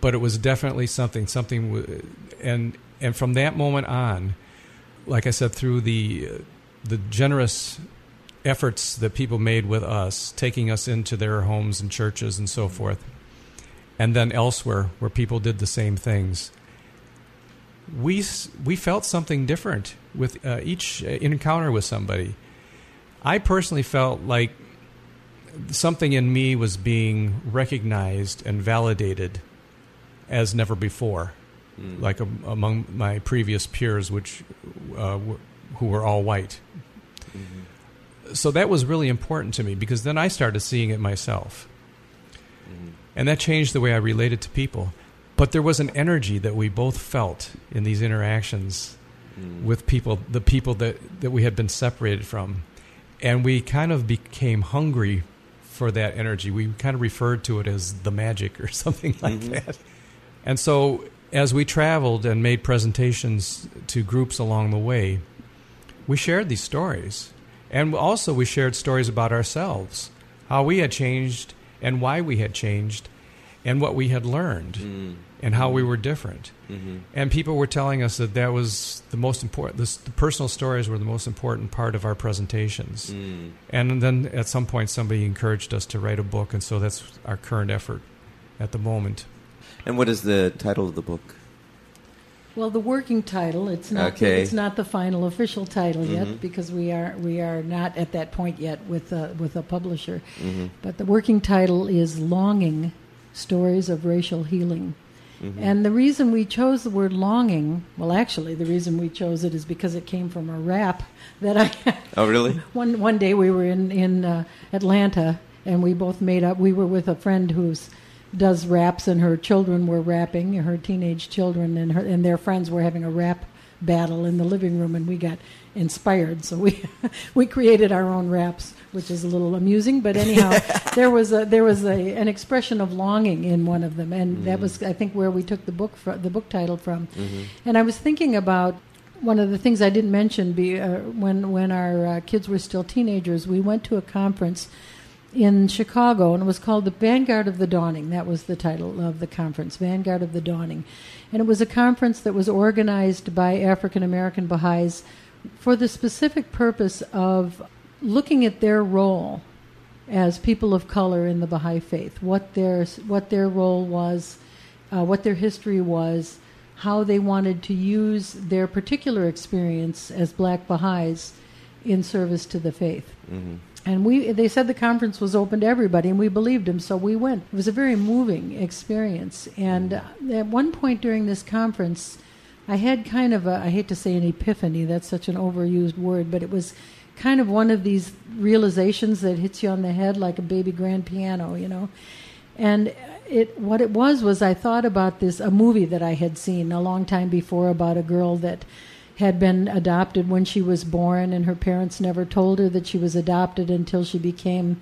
But it was definitely something, something, and and from that moment on, like I said, through the the generous efforts that people made with us, taking us into their homes and churches and so forth, and then elsewhere where people did the same things, we we felt something different with uh, each encounter with somebody. I personally felt like something in me was being recognized and validated as never before, hmm. like a, among my previous peers, which uh, w- who were all white. Mm-hmm. So that was really important to me because then I started seeing it myself, mm-hmm. and that changed the way I related to people. But there was an energy that we both felt in these interactions mm. with people, the people that, that we had been separated from. And we kind of became hungry for that energy. We kind of referred to it as the magic or something like that. And so as we traveled and made presentations to groups along the way, we shared these stories. And also we shared stories about ourselves, how we had changed and why we had changed and what we had learned Mm. And how we were different. Mm-hmm. And people were telling us that that was the most important. This, the personal stories were the most important part of our presentations. Mm. And then at some point, somebody encouraged us to write a book, and so that's our current effort at the moment. And what is the title of the book? Well, the working title it's not Okay. it's not the final official title Mhm. yet because we are we are not at that point yet with a, with a publisher. Mm-hmm. But the working title is Longing: Stories of Racial Healing. Mm-hmm. And the reason we chose the word longing, well, actually, the reason we chose it is because it came from a rap that I Oh, really? one one day we were in in uh, Atlanta and we both made up. We were with a friend who's does raps and her children were rapping. Her teenage children and her and their friends were having a rap battle in the living room, and we got inspired. So we we created our own raps, which is a little amusing. But anyhow, there was a there was a an expression of longing in one of them, and that was I think where we took the book fro- the book title from. And I was thinking about one of the things I didn't mention be, uh, when when our uh, kids were still teenagers, we went to a conference in Chicago, and it was called the Vanguard of the Dawning. That was the title of the conference, Vanguard of the Dawning, and it was a conference that was organized by African American Baha'is for the specific purpose of looking at their role as people of color in the Baha'i faith, what their what their role was, uh, what their history was, how they wanted to use their particular experience as Black Baha'is in service to the faith. Mm-hmm. And we, they said the conference was open to everybody, and we believed them, so we went. It was a very moving experience. And uh, at one point during this conference, I had kind of a, I hate to say an epiphany, that's such an overused word, but it was kind of one of these realizations that hits you on the head like a baby grand piano, you know. And it, what it was was I thought about this a movie that I had seen a long time before about a girl that had been adopted when she was born, and her parents never told her that she was adopted until she became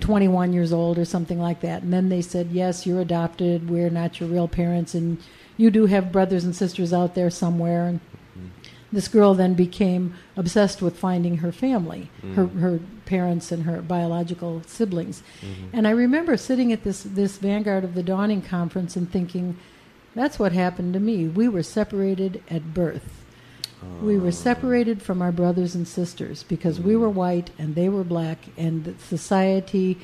21 years old or something like that. And then they said, Yes, you're adopted. We're not your real parents, and you do have brothers and sisters out there somewhere. And mm-hmm. this girl then became obsessed with finding her family, mm. her her parents and her biological siblings. Mm-hmm. And I remember sitting at this this Vanguard of the Dawning conference and thinking, that's what happened to me. We were separated at birth. We were separated from our brothers and sisters because we were white and they were black, and society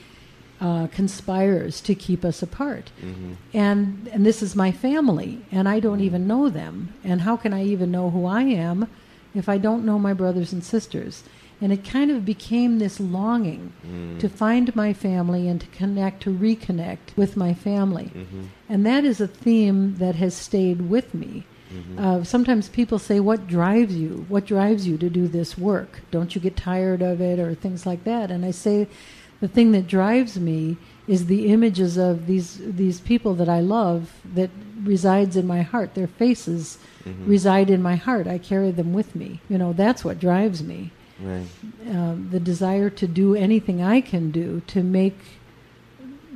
uh, conspires to keep us apart. Mm-hmm. And and this is my family, and I don't even know them. And how can I even know who I am if I don't know my brothers and sisters? And it kind of became this longing mm. to find my family and to connect, to reconnect with my family. Mm-hmm. And that is a theme that has stayed with me. Uh, sometimes people say, What drives you? What drives you to do this work? Don't you get tired of it or things like that? And I say, The thing that drives me is the images of these, these people that I love that resides in my heart. Their faces reside in my heart. I carry them with me. You know, that's what drives me Right. um, the desire to do anything I can do to make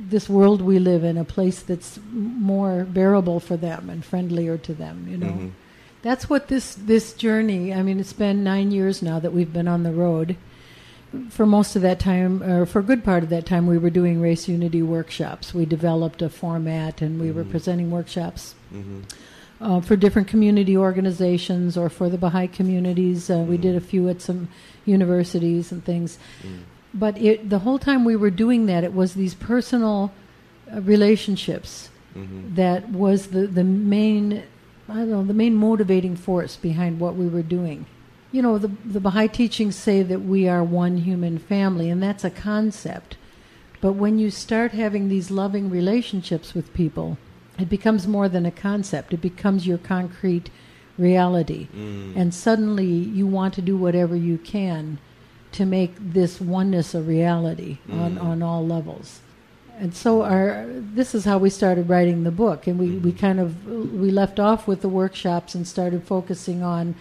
this world we live in a place that's more bearable for them and friendlier to them. You know, Mhm. that's what this this journey. I mean, it's been nine years now that we've been on the road. For most of that time, or for a good part of that time, we were doing race unity workshops. We developed a format, and we were presenting workshops Mhm. uh, for different community organizations or for the Baha'i communities. Uh, we did a few at some universities and things. But it, the whole time we were doing that, it was these personal uh, relationships Mhm. that was the, the main, I don't know, the main motivating force behind what we were doing. You know, the, the Baha'i teachings say that we are one human family, and that's a concept. But when you start having these loving relationships with people, it becomes more than a concept. It becomes your concrete reality. Mm. And suddenly you want to do whatever you can to make this oneness a reality on, Mm. on all levels. And so our this is how we started writing the book and we, we kind of we left off with the workshops and started focusing on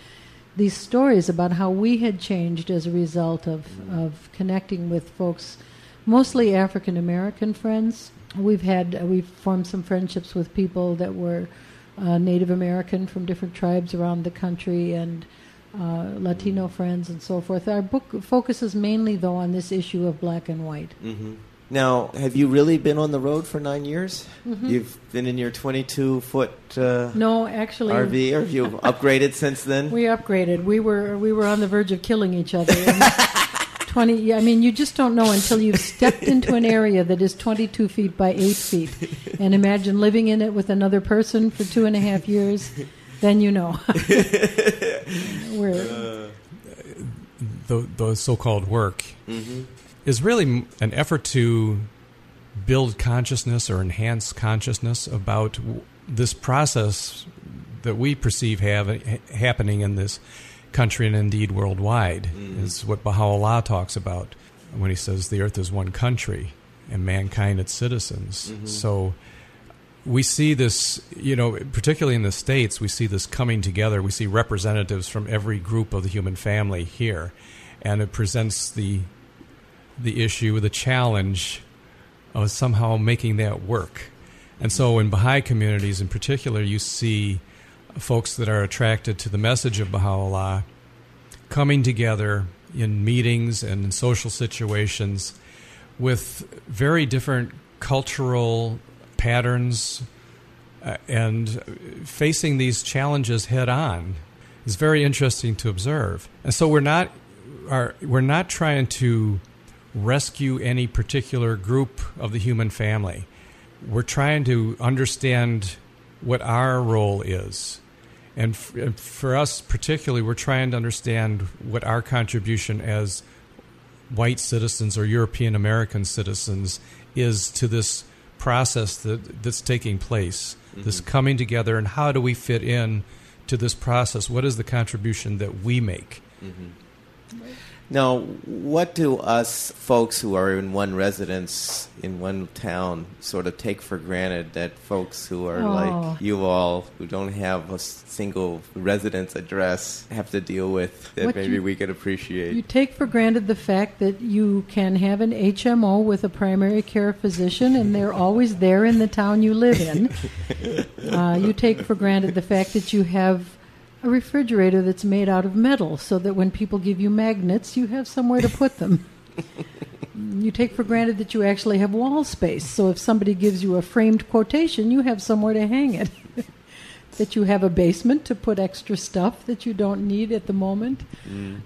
these stories about how we had changed as a result of, of connecting with folks mostly African American friends. We've had uh, we've formed some friendships with people that were uh, Native American from different tribes around the country and uh, Latino friends and so forth. Our book focuses mainly though on this issue of black and white. Mhm. Now, have you really been on the road for nine years? Mm-hmm. You've been in your 22 foot uh, No, actually, RV, or have you upgraded since then? we upgraded. We were we were on the verge of killing each other. Twenty. I mean, you just don't know until you've stepped into an area that is 22 feet by eight feet, and imagine living in it with another person for two and a half years. Then you know. we're uh, the, the so-called work Mm-hmm. is really an effort to build consciousness or enhance consciousness about w- this process that we perceive have, ha- happening in this country and indeed worldwide. Mm-hmm. Is what Baha'u'llah talks about when he says the earth is one country and mankind its citizens. Mm-hmm. So we see this, you know, particularly in the States, we see this coming together. We see representatives from every group of the human family here. And it presents the the issue, the challenge of somehow making that work. And so in Baha'i communities in particular, you see folks that are attracted to the message of Baha'u'llah coming together in meetings and in social situations with very different cultural patterns uh, and facing these challenges head on is very interesting to observe. And so we're not are we're not trying to rescue any particular group of the human family. We're trying to understand what our role is. And f- and for us, particularly, we're trying to understand what our contribution as white citizens or European American citizens is to this process that, that's taking place, this mm-hmm. coming together, and how do we fit in to this process? What is the contribution that we make? Mm-hmm. Now, what do us folks who are in one residence in one town sort of take for granted that folks who are Oh. like you all, who don't have a single residence address, have to deal with that What maybe you- we could appreciate? You take for granted the fact that you can have an HMO with a primary care physician, and they're always there in the town you live in. Uh, you take for granted the fact that you have a refrigerator that's made out of metal so that when people give you magnets, you have somewhere to put them. you take for granted that you actually have wall space. So if somebody gives you a framed quotation, you have somewhere to hang it. that you have a basement to put extra stuff that you don't need at the moment. Mm.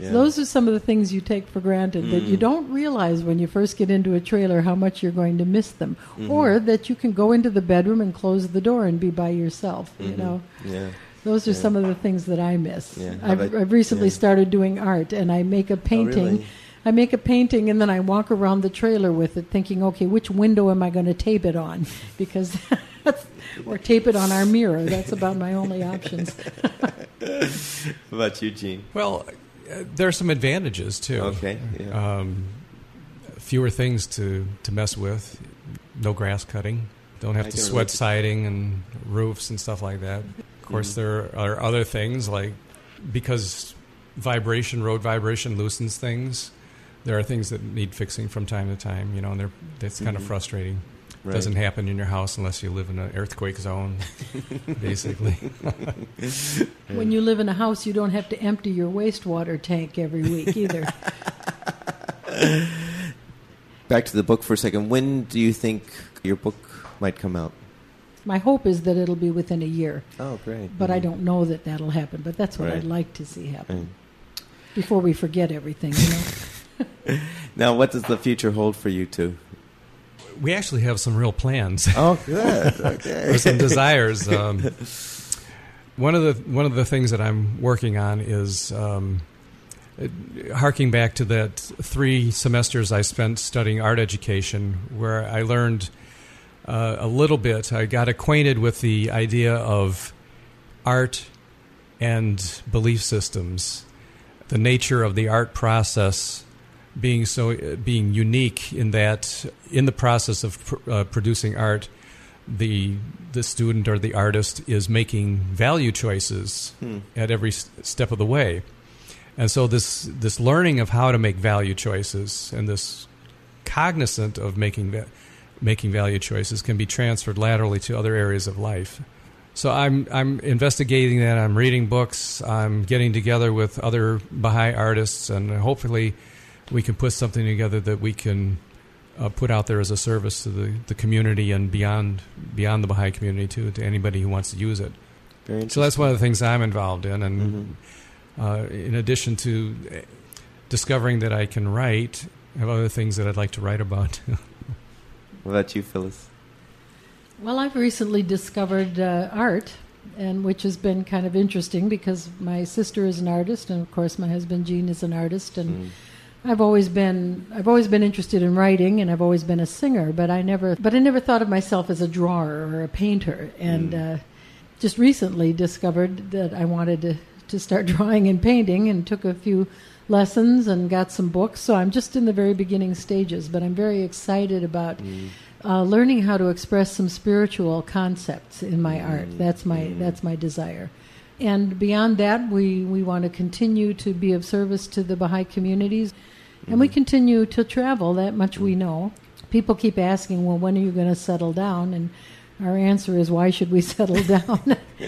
Yeah. Those are some of the things you take for granted that you Mm. don't realize when you first get into a trailer how much you're going to miss them, Mhm. or that you can go into the bedroom and close the door and be by yourself. You Mhm. know, Yeah. Those are Yeah. some of the things that I miss. Yeah. I've, about- I've recently yeah. started doing art, and I make a painting. Oh, really? I make a painting, and then I walk around the trailer with it, thinking, okay, which window am I going to tape it on? Because that's, or tape it on our mirror. That's about my only options. What about you, Gene? Well, uh, there are some advantages too. Okay. Yeah. Um, fewer things to, to mess with. No grass cutting. Don't have I to can sweat relate. siding and roofs and stuff like that. Of course, Mhm. there are other things like because vibration, road vibration loosens things. There are things that need fixing from time to time, you know, and they're, that's kind of Mhm. frustrating. Right. Doesn't happen in your house unless you live in an earthquake zone, basically. When you live in a house, you don't have to empty your wastewater tank every week either. Back to the book for a second. When do you think your book might come out? My hope is that it'll be within a year, Oh, great. but I Mhm. don't know that that'll happen. But that's what Right. I'd like to see happen Right. before we forget everything. You know? Now, what does the future hold for you two? we actually have some real plans. Oh, good. Okay. or some desires. Um, one of the one of the things that I'm working on is um, uh, harking back to that three semesters I spent studying art education, where I learned uh, a little bit. I got acquainted with the idea of art and belief systems, the nature of the art process being so uh, being unique in that in the process of pr- uh, producing art the the student or the artist is making value choices Hmm. at every step of the way and so this this learning of how to make value choices and this cognizant of making making value choices can be transferred laterally to other areas of life so I'm I'm investigating that. I'm reading books. I'm getting together with other Baha'i artists, and hopefully, we can put something together that we can uh, put out there as a service to the, the community and beyond beyond the Baha'i community too, to anybody who wants to use it. Very So that's one of the things I'm involved in, and Mhm. uh, in addition to uh, discovering that I can write, I have other things that I'd like to write about. What about you, Phyllis? Well, I've recently discovered uh, art, and which has been kind of interesting because my sister is an artist, and of course my husband Gene is an artist, and Mm. I've always been I've always been interested in writing, and I've always been a singer, but I never but I never thought of myself as a drawer or a painter, and Mm. uh, just recently discovered that I wanted to to start drawing and painting, and took a few lessons and got some books. So I'm just in the very beginning stages, but I'm very excited about Mm. uh, learning how to express some spiritual concepts in my art. Mm, That's my mm. that's my desire. And beyond that, we, we want to continue to be of service to the Baha'i communities. And we Mhm. continue to travel, that much we know. People keep asking, well, when are you going to settle down? And our answer is, why should we settle down?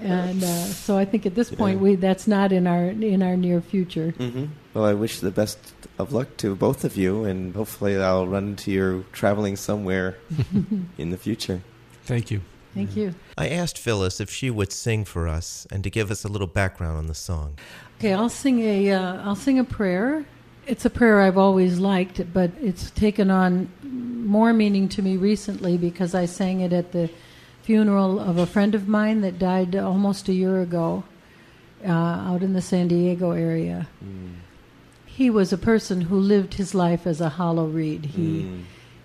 and uh, so I think at this point, Yeah. we that's not in our in our near future. hmm Well, I wish the best of luck to both of you, and hopefully I'll run into you traveling somewhere in the future. Thank you. Thank you. I asked Phyllis if she would sing for us and to give us a little background on the song. Okay, I'll sing a uh, I'll sing a prayer. It's a prayer I've always liked, but it's taken on more meaning to me recently because I sang it at the funeral of a friend of mine that died almost a year ago uh, out in the San Diego area. Mm. He was a person who lived his life as a hollow reed. He Mm.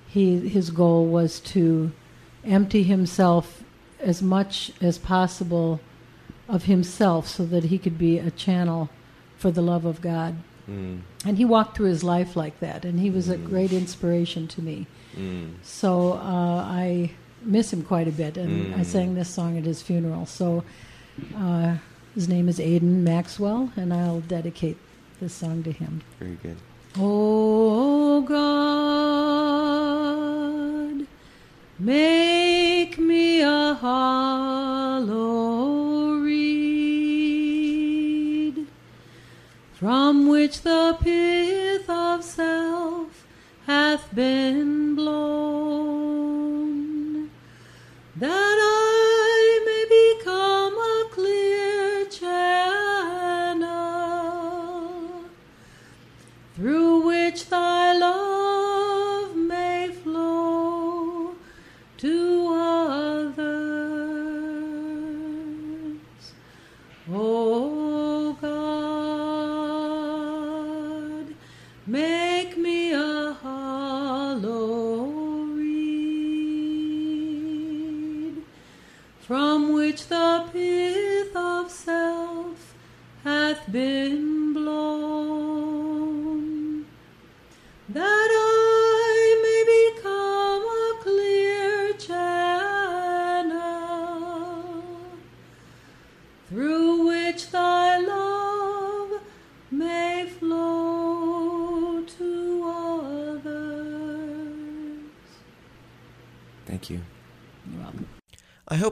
he his goal was to empty himself as much as possible of himself so that he could be a channel for the love of God. Mm. And he walked through his life like that, and he was a Mm. great inspiration to me. Mm. So uh, I miss him quite a bit, and I Mm. sang this song at his funeral. So uh, his name is Aidan Maxwell, and I'll dedicate this song to him. Very good. Oh God, make me a hollow from which the pith of self hath been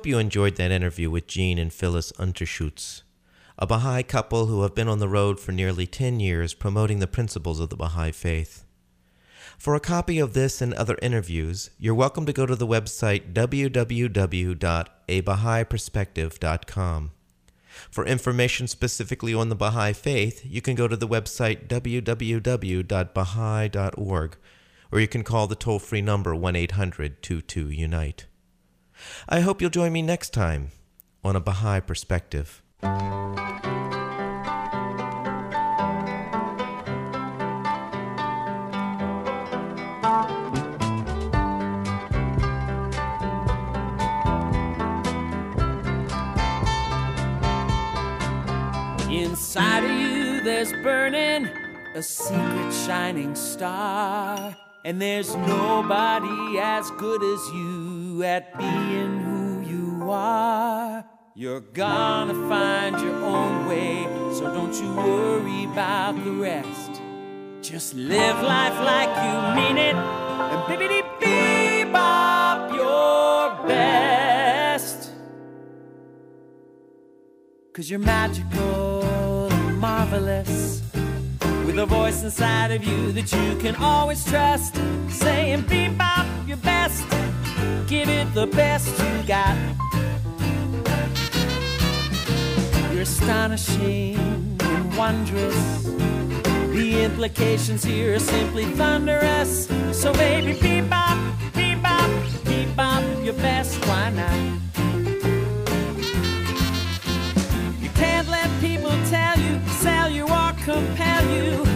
you enjoyed that interview with Gene and Phyllis Unterschuetz, a Baha'i couple who have been on the road for nearly 10 years promoting the principles of the Baha'i faith. For a copy of this and other interviews, you're welcome to go to the website www.abahaiperspective.com. For information specifically on the Baha'i faith, you can go to the website www.baha'i.org, or you can call the toll free number 1 800 22 Unite. I hope you'll join me next time on a Baha'i Perspective. Inside of you, there's burning a secret shining star. And there's nobody as good as you at being who you are. You're gonna find your own way, so don't you worry about the rest. Just live life like you mean it, and bibbidi bebop your best. Cause you're magical and marvelous. A voice inside of you that you can always trust. Saying bebop your best. Give it the best you got. You're astonishing and wondrous. The implications here are simply thunderous. So baby, bebop, bebop, bebop your best. Why not? You can't let people tell you, sell you, or compel you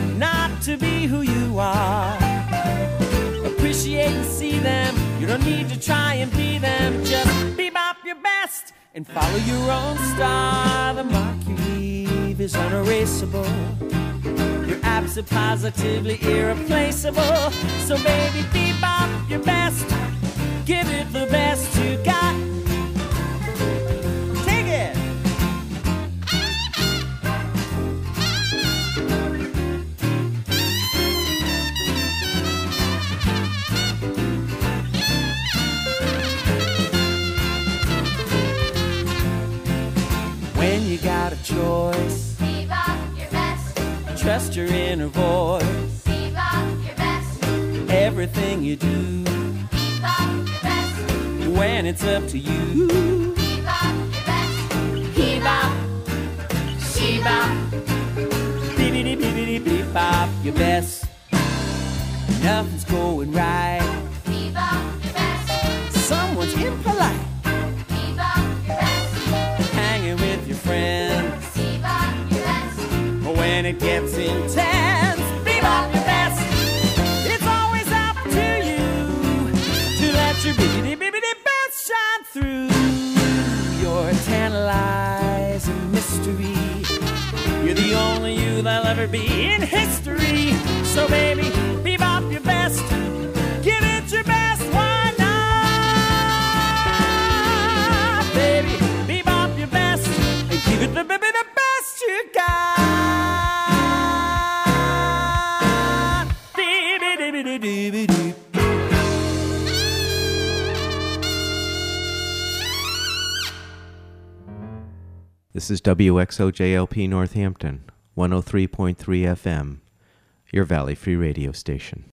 to be who you are. Appreciate and see them. You don't need to try and be them. Just bebop your best and follow your own star. The mark you leave is unerasable. Your You're absent positively irreplaceable. So baby, bebop your best. Give it the best you got. Got a choice, Bebop your best. trust your inner voice. Bebop your best. Everything you do, Bebop your best. when it's up to you. Bebop your best. Bebop. Shebop. Bibbidi bibbidi beep bop, your best. Nothing's going right. Bebop your best. Someone's impolite, When it gets intense, bebop your best. It's always up to you to let your bibbidi bibbidi best shine through. Your tantalizing mystery. You're the only you that'll ever be in history. This is WXOJLP Northampton, 103.3 FM, your Valley Free Radio station.